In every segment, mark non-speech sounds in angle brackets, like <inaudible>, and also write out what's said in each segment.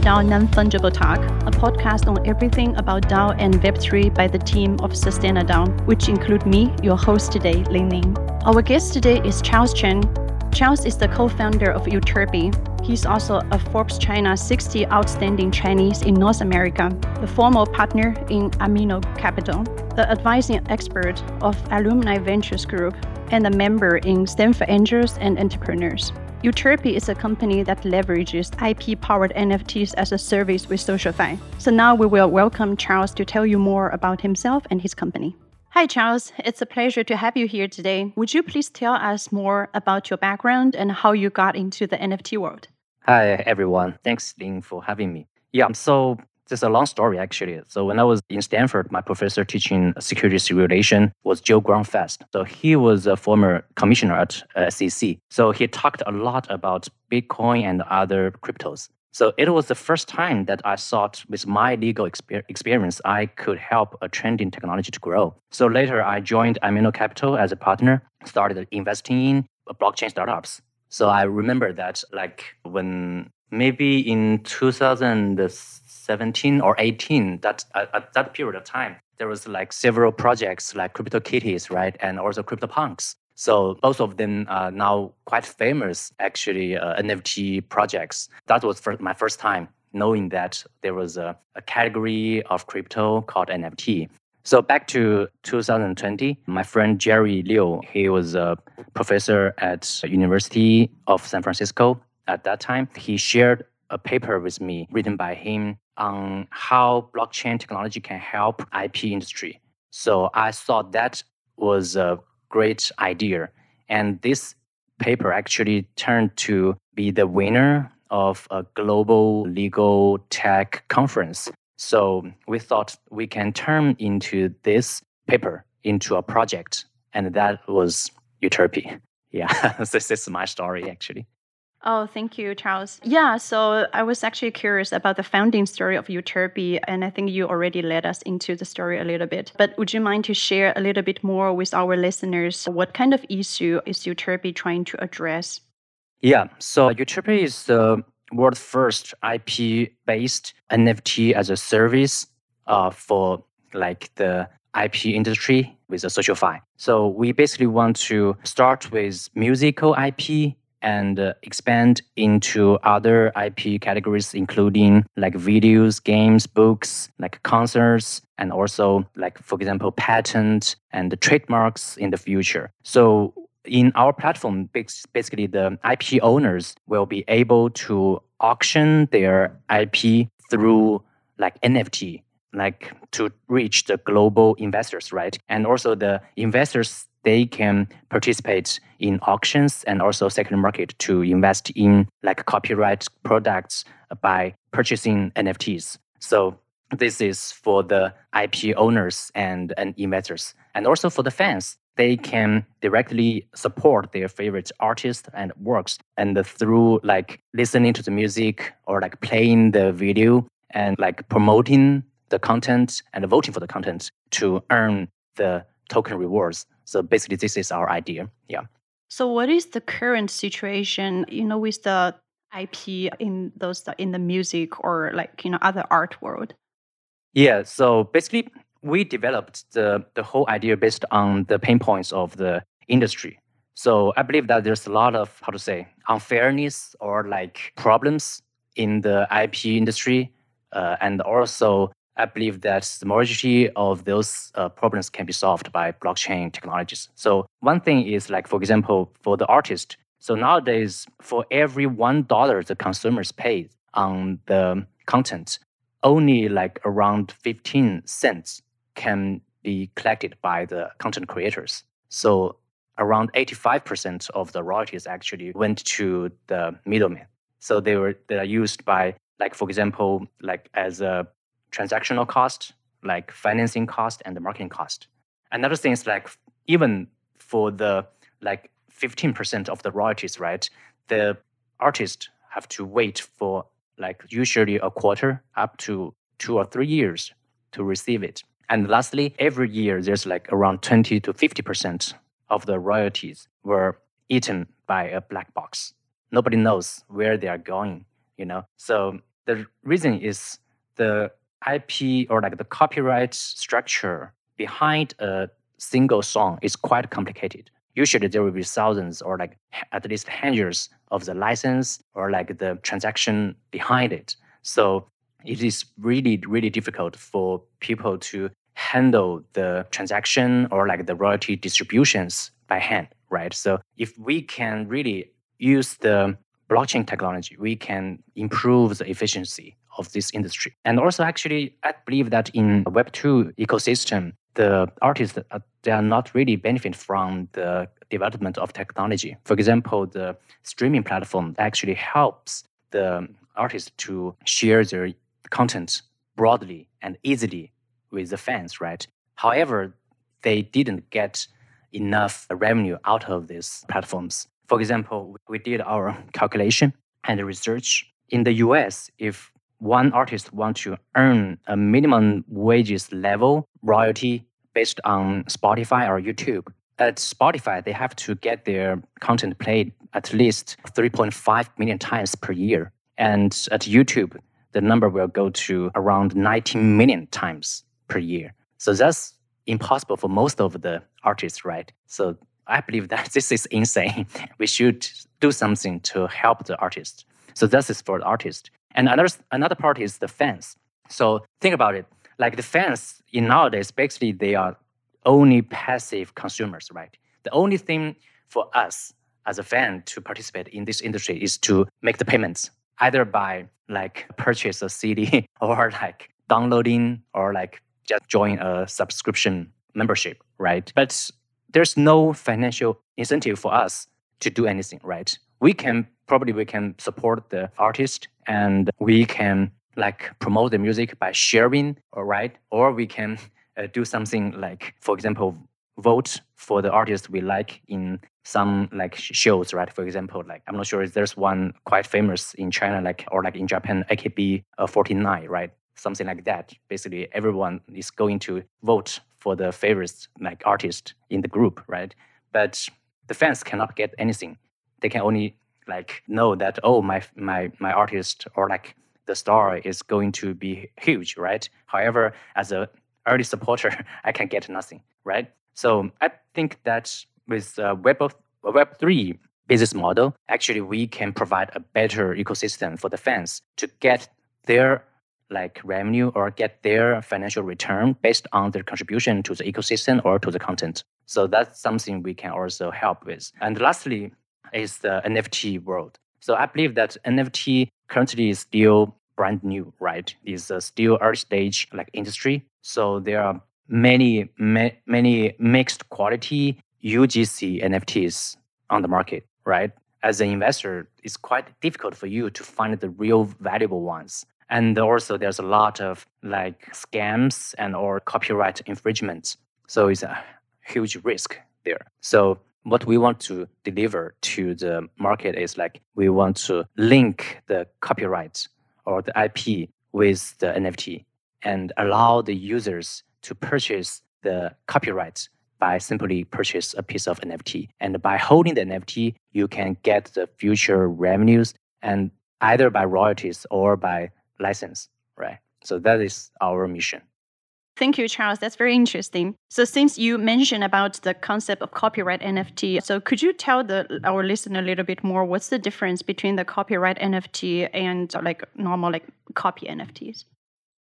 DAO Non-Fungible Talk, a podcast on everything about DAO and Web3 by the team of SustainaDAO, which include me, your host today, Lin Ning. Our guest today is Charles Cheng. Charles is the co-founder of Euterpe. He's also a Forbes China 60 Outstanding Chinese in North America, the former partner in Amino Capital, the advising expert of Alumni Ventures Group, and a member in Stanford Angels and Entrepreneurs. Euterpe is a company that leverages IP powered NFTs as a service with SocialFi. So now we will welcome Charles to tell you more about himself and his company. Hi, Charles. It's a pleasure to have you here today. Would you please tell us more about your background and how you got into the NFT world? Hi, everyone. Thanks, Ling, for having me. Yeah, I'm so it's a long story, actually. So when I was in Stanford, my professor teaching securities regulation was Joe Grundfest. So he was a former commissioner at uh, SEC. So he talked a lot about Bitcoin and other cryptos. So it was the first time that I thought with my legal exper- experience, I could help a trending technology to grow. So later I joined Amino Capital as a partner, started investing in blockchain startups. So I remember that like when maybe in 2017 or 18 that at, at that period of time there was like several projects like CryptoKitties right and also CryptoPunks so both of them are now quite famous actually uh, nft projects. That was my first time knowing that there was a, a category of crypto called nft so back to 2020, my friend Jerry Liu, he was a professor at University of San Francisco at that time, he shared a paper with me written by him on how blockchain technology can help IP industry. So I thought that was a great idea. And this paper actually turned to be the winner of a global legal tech conference. So we thought we can turn into this paper into a project. And that was Euterpe. <laughs> Yeah, <laughs> this is my story actually. Oh, thank you, Charles. Yeah, so I was actually curious about the founding story of Euterpe, and I think you already led us into the story a little bit. But would you mind to share a little bit more with our listeners? What kind of issue is Euterpe trying to address? Yeah, so Euterpe is the world first IP based NFT as a service uh, for like the IP industry with a SocialFi. So we basically want to start with musical IP and uh, expand into other IP categories, including like videos, games, books, like concerts, and also like, for example, patent and trademarks in the future. So in our platform, basically the IP owners will be able to auction their IP through like NFT, like to reach the global investors, right? And also the investors they can participate in auctions and also secondary market to invest in like copyright products by purchasing NFTs. So this is for the IP owners and, and investors. And also for the fans, they can directly support their favorite artists and works and through like listening to the music or like playing the video and like promoting the content and voting for the content to earn the token rewards so basically, this is our idea. Yeah. So what is the current situation? You know, with the IP in those in the music or like you know other art world. Yeah. So basically, we developed the the whole idea based on the pain points of the industry. So I believe that there's a lot of how to say unfairness or like problems in the IP industry, uh, and also I believe that the majority of those uh, problems can be solved by blockchain technologies. So one thing is like, for example, for the artist. So nowadays, for every one dollar the consumers pay on the content, only like around 15 cents can be collected by the content creators. So around 85% of the royalties actually went to the middlemen. So they were they are used by like for example like as a transactional cost, like financing cost and the marketing cost. Another thing is like even for the like 15% of the royalties, right? The artist have to wait for like usually a quarter up to two or three years to receive it. And lastly, every year there's like around 20 to 50% of the royalties were eaten by a black box. Nobody knows where they are going, you know? So The reason is the IP or like the copyright structure behind a single song is quite complicated. Usually there will be thousands or like at least hundreds of the license or like the transaction behind it. So it is really, really difficult for people to handle the transaction or like the royalty distributions by hand, right? So if we can really use the blockchain technology, we can improve the efficiency of this industry. And also, actually, I believe that in Web2 ecosystem, the artists uh, they are not really benefit from the development of technology. For example, the streaming platform actually helps the artists to share their content broadly and easily with the fans, right? However, they didn't get enough revenue out of these platforms. For example, we did our calculation and research in the US. If one artist wants to earn a minimum wages level royalty based on Spotify or YouTube, at Spotify they have to get their content played at least 3.5 million times per year, and at YouTube the number will go to around 19 million times per year. So that's impossible for most of the artists, right? So I believe that <laughs> this is insane. we should do something to help the artist. So this is for the artist. And another another part is the fans. So think about it. Like the fans in nowadays, basically they are only passive consumers, right? The only thing for us as a fan to participate in this industry is to make the payments, either by like purchase a CD <laughs> or like downloading or like just join a subscription membership, right? But there's no financial incentive for us to do anything, right? We can probably we can support the artist and we can like promote the music by sharing, right? Or we can uh, do something like, for example, vote for the artist we like in some like shows, right? For example, like I'm not sure if there's one quite famous in China, like or like in Japan, AKB uh, 49, right? Something like that. Basically, everyone is going to vote for the favorite like artist in the group, right? But the fans cannot get anything. They can only like know that oh my my my artist or like the star is going to be huge, right? However, as a early supporter, <laughs> I can get nothing, right? So I think that with uh, Web of, Web three business model, actually we can provide a better ecosystem for the fans to get their like revenue or get their financial return based on their contribution to the ecosystem or to the content. So that's something we can also help with. And lastly, is the NFT world. So I believe that NFT currently is still brand new, right? It's a still early stage like industry. So there are many ma- many mixed quality UGC NFTs on the market, right? As an investor, it's quite difficult for you to find the real valuable ones. And also there's a lot of like scams and or copyright infringements. So it's a huge risk there. So what we want to deliver to the market is like we want to link the copyright or the IP with the NFT and allow the users to purchase the copyright by simply purchase a piece of NFT. And by holding the NFT, you can get the future revenues and either by royalties or by license, right? So that is our mission. Thank you, Charles. That's very interesting. So, since you mentioned about the concept of copyright NFT, so could you tell the our listener a little bit more? What's the difference between the copyright NFT and like normal like copy NFTs?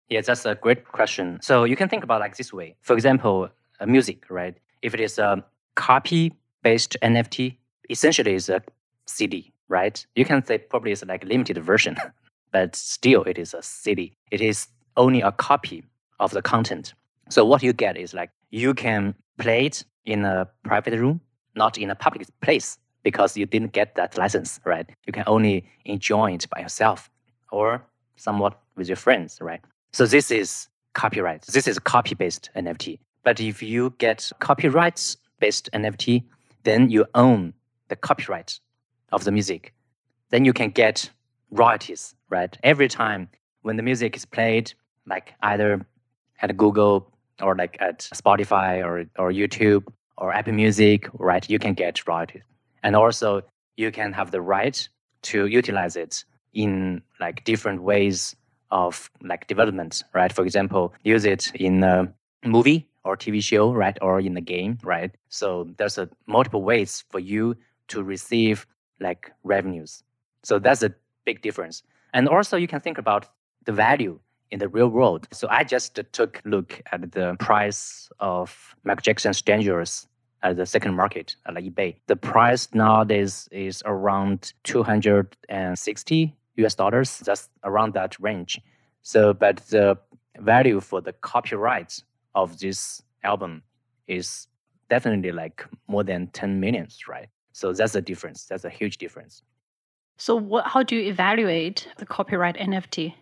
Yeah, that's a great question. So you can think about like this way. For example, uh, music, right? If it is a copy-based NFT, essentially is a CD, right? You can say probably it's like limited version, <laughs> but still it is a CD. It is only a copy of the content. So what you get is like you can play it in a private room, not in a public place because you didn't get that license, right? You can only enjoy it by yourself or somewhat with your friends, right? So this is copyright. This is copy-based NFT. But if you get copyrights-based NFT, then you own the copyright of the music. Then you can get royalties, right? Every time when the music is played, like either at Google or like at Spotify or, or YouTube or Apple Music, right, you can get royalties. And also you can have the right to utilize it in like different ways of like development, right? For example, use it in a movie or TV show, right? Or in a game, right? So there's a multiple ways for you to receive like revenues. So that's a big difference. And also you can think about the value in the real world. So I just took a look at the price of Michael Jackson's Dangerous at the second market at eBay. The price nowadays is around 260 US dollars. That's around that range. So, but the value for the copyright of this album is definitely like more than 10 millions, right? So that's a difference. That's a huge difference. So, what, how do you evaluate the copyright NFT?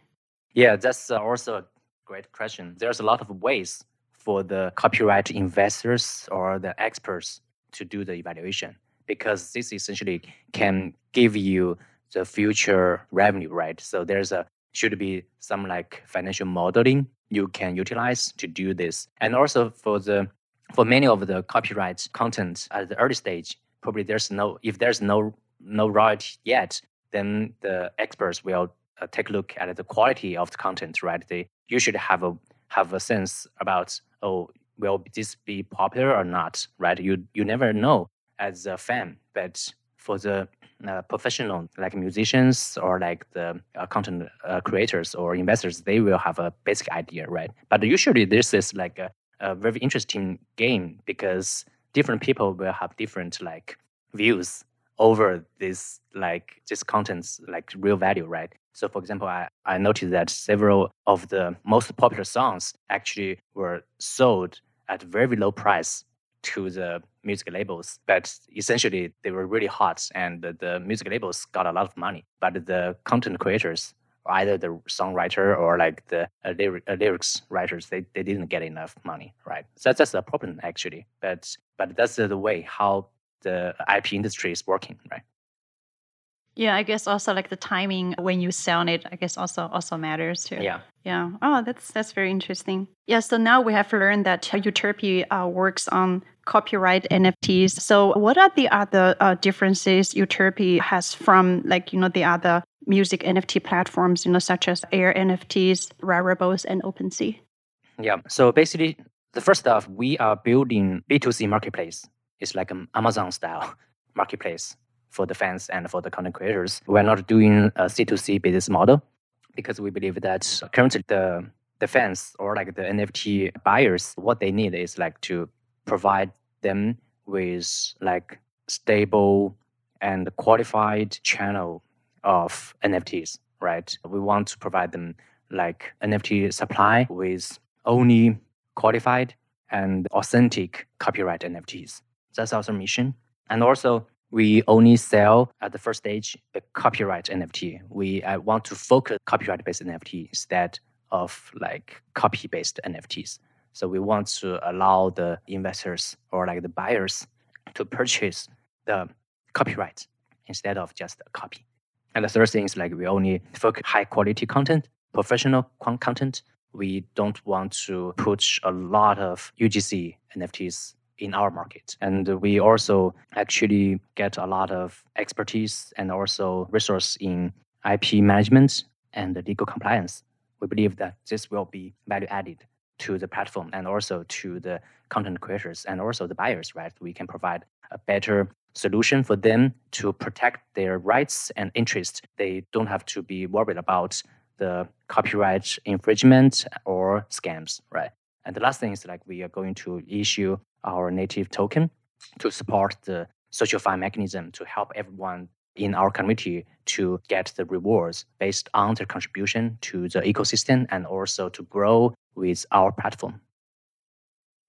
Yeah, that's uh, also a great question. There's a lot of ways for the copyright investors or the experts to do the evaluation because this essentially can give you the future revenue, right? So there's a should be some like financial modeling you can utilize to do this. And also for the for many of the copyright content at the early stage, probably there's no if there's no no royalty yet, then the experts will take a look at the quality of the content, right? They usually have a have a sense about oh will this be popular or not, right? You you never know as a fan, but for the uh, professional like musicians or like the uh, content uh, creators or investors, they will have a basic idea, right? But usually this is like a, a very interesting game because different people will have different like views over this like this content's like real value, right? So for example, I, I noticed that several of the most popular songs actually were sold at very low price to the music labels, but essentially they were really hot and the, the music labels got a lot of money. But the content creators, either the songwriter or like the uh, lyric, uh, lyrics writers, they, they didn't get enough money, right? So that's, that's a problem actually. But but that's the way how the IP industry is working, right? Yeah, I guess also like the timing when you sell it, I guess also also matters too. Yeah. Yeah. Oh, that's that's very interesting. Yeah. So now we have learned that Euterpe uh, works on copyright NFTs. So what are the other uh, differences Euterpe has from like you know the other music NFT platforms, you know, such as Air NFTs, Rarible, and OpenSea? Yeah. So basically, the first stuff we are building B2C marketplace. It's like an Amazon style <laughs> marketplace for the fans and for the content creators. We're not doing a C2C business model because we believe that currently the the fans or like the NFT buyers, what they need is like to provide them with like stable and qualified channel of NFTs, right? We want to provide them like NFT supply with only qualified and authentic copyright NFTs. That's our mission. And also we only sell at the first stage the copyright NFT. We uh, want to focus copyright based NFT instead of like copy based NFTs. So we want to allow the investors or like the buyers to purchase the copyright instead of just a copy. And the third thing is like we only focus high quality content, professional content. We don't want to push a lot of UGC NFTs in our market. And we also actually get a lot of expertise and also resource in IP management and legal compliance. We believe that this will be value added to the platform and also to the content creators and also the buyers, right? We can provide a better solution for them to protect their rights and interests. They don't have to be worried about the copyright infringement or scams, right? And the last thing is like we are going to issue our native token to support the social SocialFi mechanism to help everyone in our community to get the rewards based on their contribution to the ecosystem and also to grow with our platform.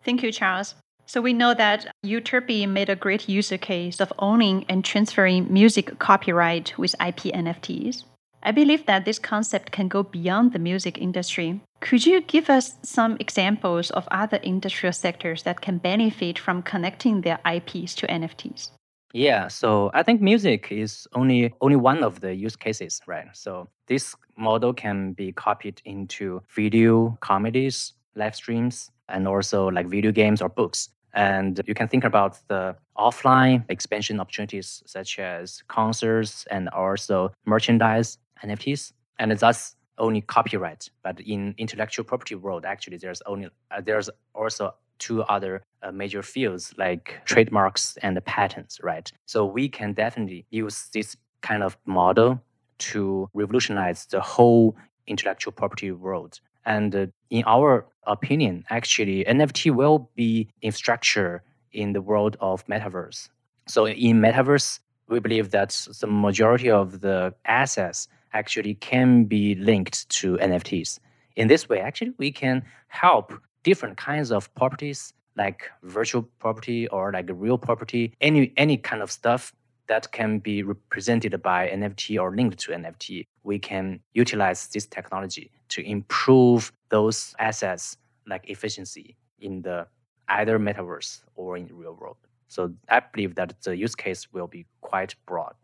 Thank you, Charles. So we know that Euterpe made a great user case of owning and transferring music copyright with IP NFTs. I believe that this concept can go beyond the music industry. Could you give us some examples of other industrial sectors that can benefit from connecting their IPs to NFTs? Yeah, so I think music is only only one of the use cases, right? So this model can be copied into video, comedies, live streams, and also like video games or books. And you can think about the offline expansion opportunities such as concerts and also merchandise NFTs, and thus only copyright. But in intellectual property world, actually, there's only uh, there's also two other uh, major fields like trademarks and patents, right? So we can definitely use this kind of model to revolutionize the whole intellectual property world. And uh, in our opinion, actually, NFT will be infrastructure in the world of metaverse. So in metaverse, we believe that the majority of the assets actually can be linked to NFTs. In this way, actually, we can help different kinds of properties like virtual property or like real property, any any kind of stuff that can be represented by NFT or linked to NFT. We can utilize this technology to improve those assets like efficiency in the either metaverse or in real world. So I believe that the use case will be quite broad.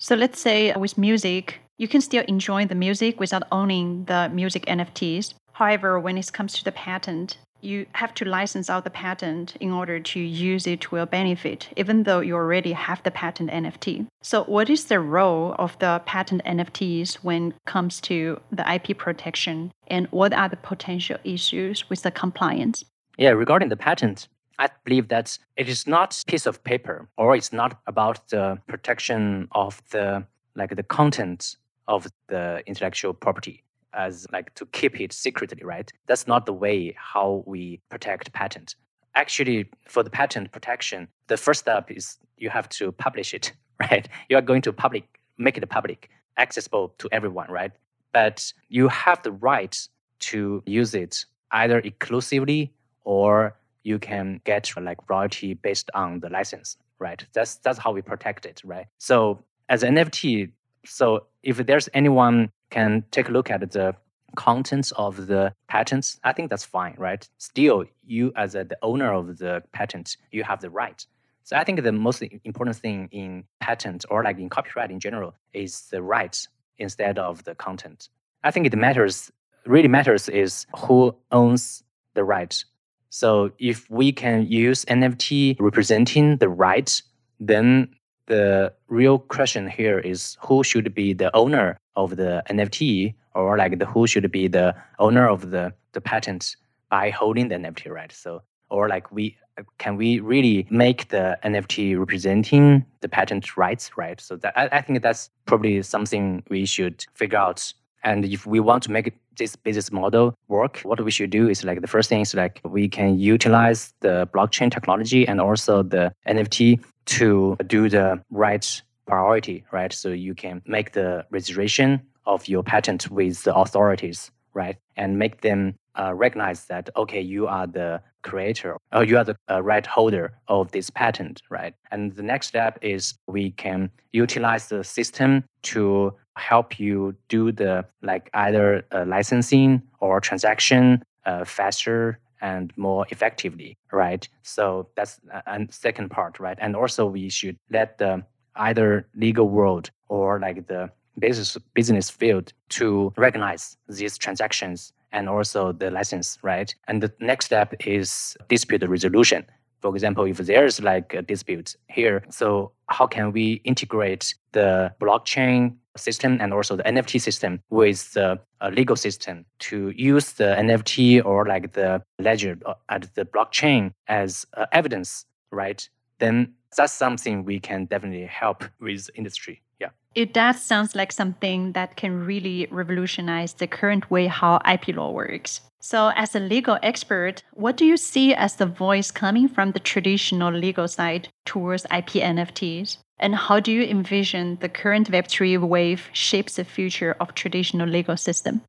So let's say with music, you can still enjoy the music without owning the music NFTs. However, when it comes to the patent, you have to license out the patent in order to use it to your benefit, even though you already have the patent NFT. So, what is the role of the patent NFTs when it comes to the IP protection, and what are the potential issues with the compliance? Yeah, regarding the patent, I believe that it is not piece of paper or it's not about the protection of the like the content of the intellectual property as like to keep it secretly, right? That's not the way how we protect patent. Actually, for the patent protection, the first step is you have to publish it, <laughs> right? You are going to public make it public, accessible to everyone, right? But you have the right to use it either exclusively or you can get like royalty based on the license, right? That's that's how we protect it, right? So as an NFT, so if there's anyone can take a look at the contents of the patents, I think that's fine, right? Still, you as a, the owner of the patent, you have the right. So I think the most important thing in patent or like in copyright in general is the rights instead of the content. I think it matters, really matters is who owns the right so if we can use NFT representing the rights, then the real question here is who should be the owner of the NFT or like the who should be the owner of the, the patent by holding the NFT right. So or like we can we really make the NFT representing the patent rights right? So that I, I think that's probably something we should figure out and if we want to make this business model work, what we should do is like the first thing is like we can utilize the blockchain technology and also the NFT to do the right priority, right? So you can make the registration of your patent with the authorities, right? And make them uh, recognize that, okay, you are the creator or you are the uh, right holder of this patent, right? And the next step is we can utilize the system to help you do the like either uh, licensing or transaction uh, faster and more effectively, right? So that's a second part, right? And also we should let the either legal world or like the business business field to recognize these transactions and also the license, right? And the next step is dispute resolution. For example, if there's like a dispute here, so how can we integrate the blockchain system and also the NFT system with the uh, legal system to use the NFT or like the ledger uh, at the blockchain as uh, evidence, right? Then that's something we can definitely help with industry. Yeah. It does sounds like something that can really revolutionize the current way how IP law works. So, as a legal expert, what do you see as the voice coming from the traditional legal side towards IP NFTs? And how do you envision the current Web3 wave shapes the future of traditional legal system?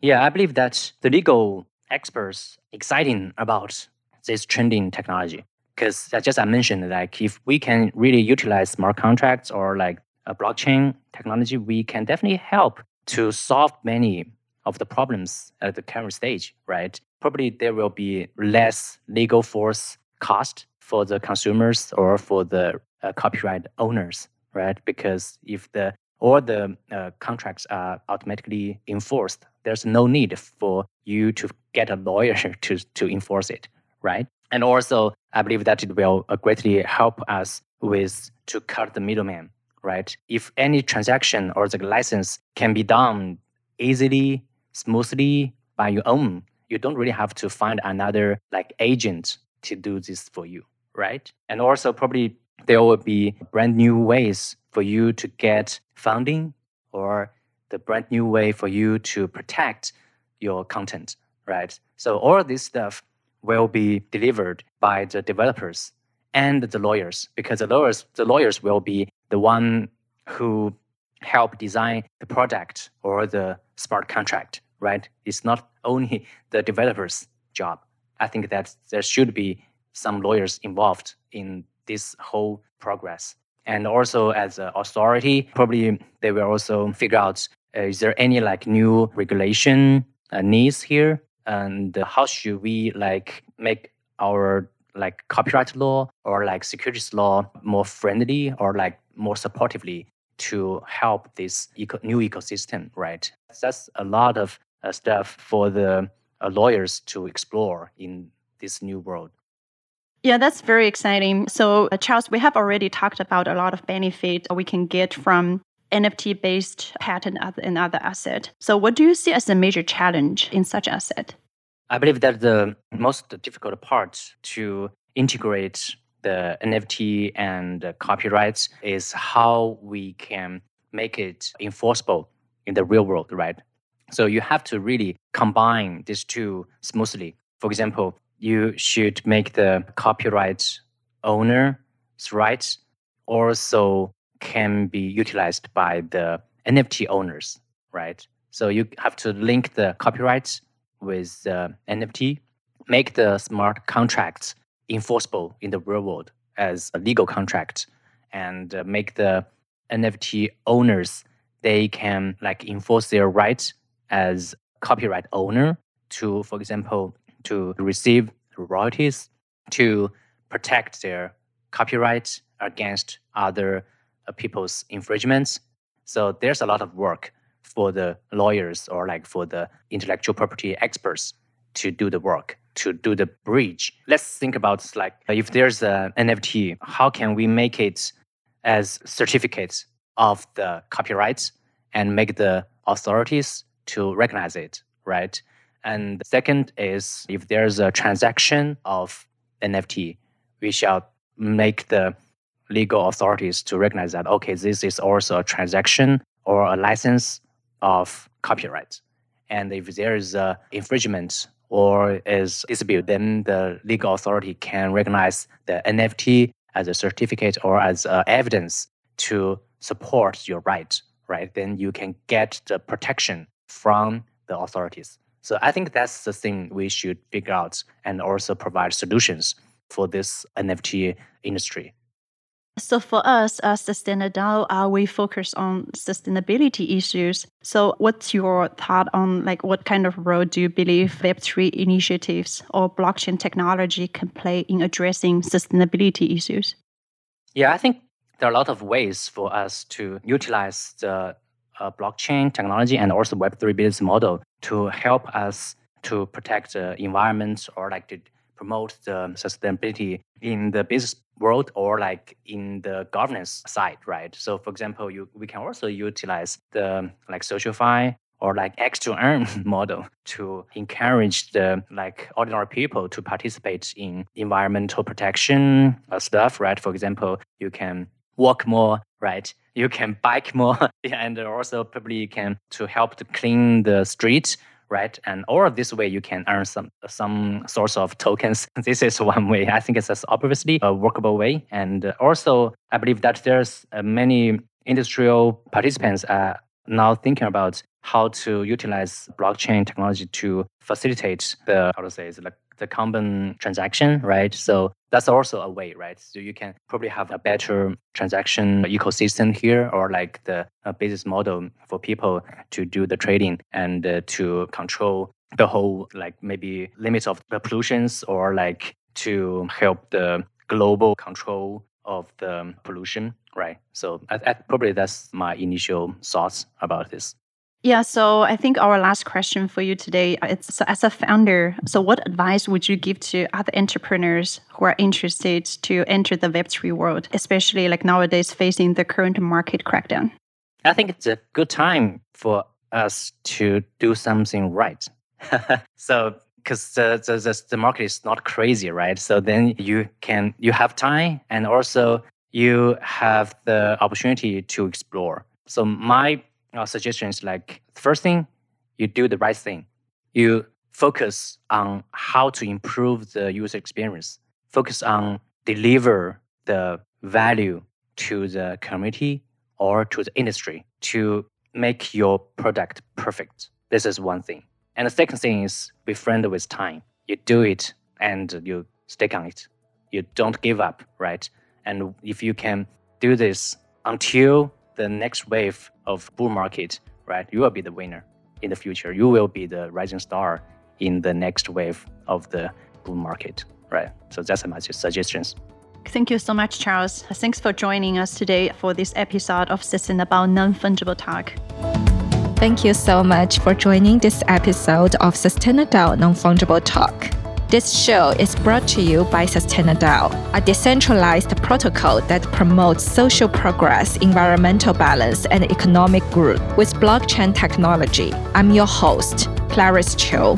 Yeah, I believe that the legal experts exciting about this trending technology because just I mentioned, like if we can really utilize smart contracts or like a blockchain technology, we can definitely help to solve many of the problems at the current stage, right? Probably there will be less legal force cost for the consumers or for the uh, copyright owners, right? Because if the all the uh, contracts are automatically enforced, there's no need for you to get a lawyer <laughs> to to enforce it, right? And also, I believe that it will uh, greatly help us with to cut the middleman, right? If any transaction or the license can be done easily, smoothly by your own, you don't really have to find another like agent to do this for you, right? And also probably there will be brand new ways for you to get funding or the brand new way for you to protect your content, right? So all this stuff will be delivered by the developers and the lawyers because the lawyers the lawyers will be the one who help design the product or the smart contract right it's not only the developers job i think that there should be some lawyers involved in this whole progress. And also as an authority probably they will also figure out uh, is there any like new regulation uh, needs here? And how should we like make our like copyright law or like securities law more friendly or like more supportively to help this eco- new ecosystem right? That's a lot of uh, stuff for the uh, lawyers to explore in this new world yeah, that's very exciting. So, uh, Charles, we have already talked about a lot of benefit we can get from NFT based patent and other asset. So, what do you see as the major challenge in such asset? I believe that the most difficult part to integrate the NFT and copyrights is how we can make it enforceable in the real world, right? So you have to really combine these two smoothly. For example, you should make the copyright owner's rights also can be utilized by the NFT owners, right? So you have to link the copyrights with uh, NFT, make the smart contracts enforceable in the real world as a legal contract, and uh, make the NFT owners they can like enforce their rights as copyright owner to, for example, to receive royalties, to protect their copyright against other uh, people's infringements. So there's a lot of work for the lawyers or like for the intellectual property experts to do the work to do the bridge let's think about like if there's an nft how can we make it as certificates of the copyrights and make the authorities to recognize it right and second is if there's a transaction of nft we shall make the legal authorities to recognize that okay this is also a transaction or a license of copyright. And if there is a infringement or is dispute, then the legal authority can recognize the NFT as a certificate or as uh, evidence to support your right, right? Then you can get the protection from the authorities. So I think that's the thing we should figure out and also provide solutions for this NFT industry. So for us as SustainaDAO, uh, we focus on sustainability issues. So what's your thought on like what kind of role do you believe Web3 initiatives or blockchain technology can play in addressing sustainability issues? Yeah, I think there are a lot of ways for us to utilize the uh, blockchain technology and also Web3 business model to help us to protect the environment or like to promote the sustainability in the business world or like in the governance side, right? So for example, you we can also utilize the like SocialFi or like X to earn <laughs> model to encourage the like ordinary people to participate in environmental protection stuff, right? For example, you can walk more, right? You can <laughs> bike more, and also probably you can to help to clean the street right? And all of this way you can earn some some source of tokens. <laughs> This is one way. I think it's obviously a workable way. And also, I believe that there's uh, many industrial participants are now thinking about how to utilize blockchain technology to facilitate the how to say is like the carbon transaction, right? So that's also a way, right? So you can probably have a better transaction ecosystem here or like the business model for people to do the trading and uh, to control the whole like maybe limits of the pollutions or like to help the global control of the pollution, right? So I, I, probably that's my initial thoughts about this. Yeah, so I think our last question for you today uh, it's so as a founder, so what advice would you give to other entrepreneurs who are interested to enter the web3 world, especially like nowadays facing the current market crackdown? I think it's a good time for us to do something right. <laughs> so because the, the, the market is not crazy, right? So then you can you have time and also you have the opportunity to explore. So my uh, suggestion is like first thing, you do the right thing. You focus on how to improve the user experience. Focus on deliver the value to the community or to the industry to make your product perfect. This is one thing. And the second thing is be friendly with time. You do it and you stick on it. You don't give up, right? And if you can do this until the next wave of bull market, right, you will be the winner in the future. You will be the rising star in the next wave of the bull market, right? So that's my suggestions. Thank you so much, Charles. Thanks for joining us today for this episode of Sustainable Non Fungible Talk. Thank you so much for joining this episode of Sustainable Non Fungible Talk. This show is brought to you by SustainaDAO, a decentralized protocol that promotes social progress, environmental balance, and economic growth with blockchain technology. I'm your host, Clarice Chiu.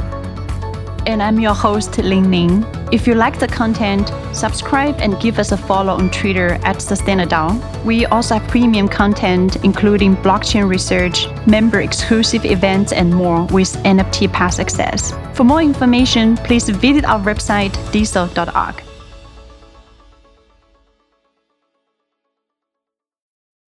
And I'm your host, Lin Ning. If you like the content, subscribe and give us a follow on Twitter at SustainaDAO. We also have premium content, including blockchain research, member exclusive events, and more with NFT Pass access. For more information, please visit our website, diesel.org.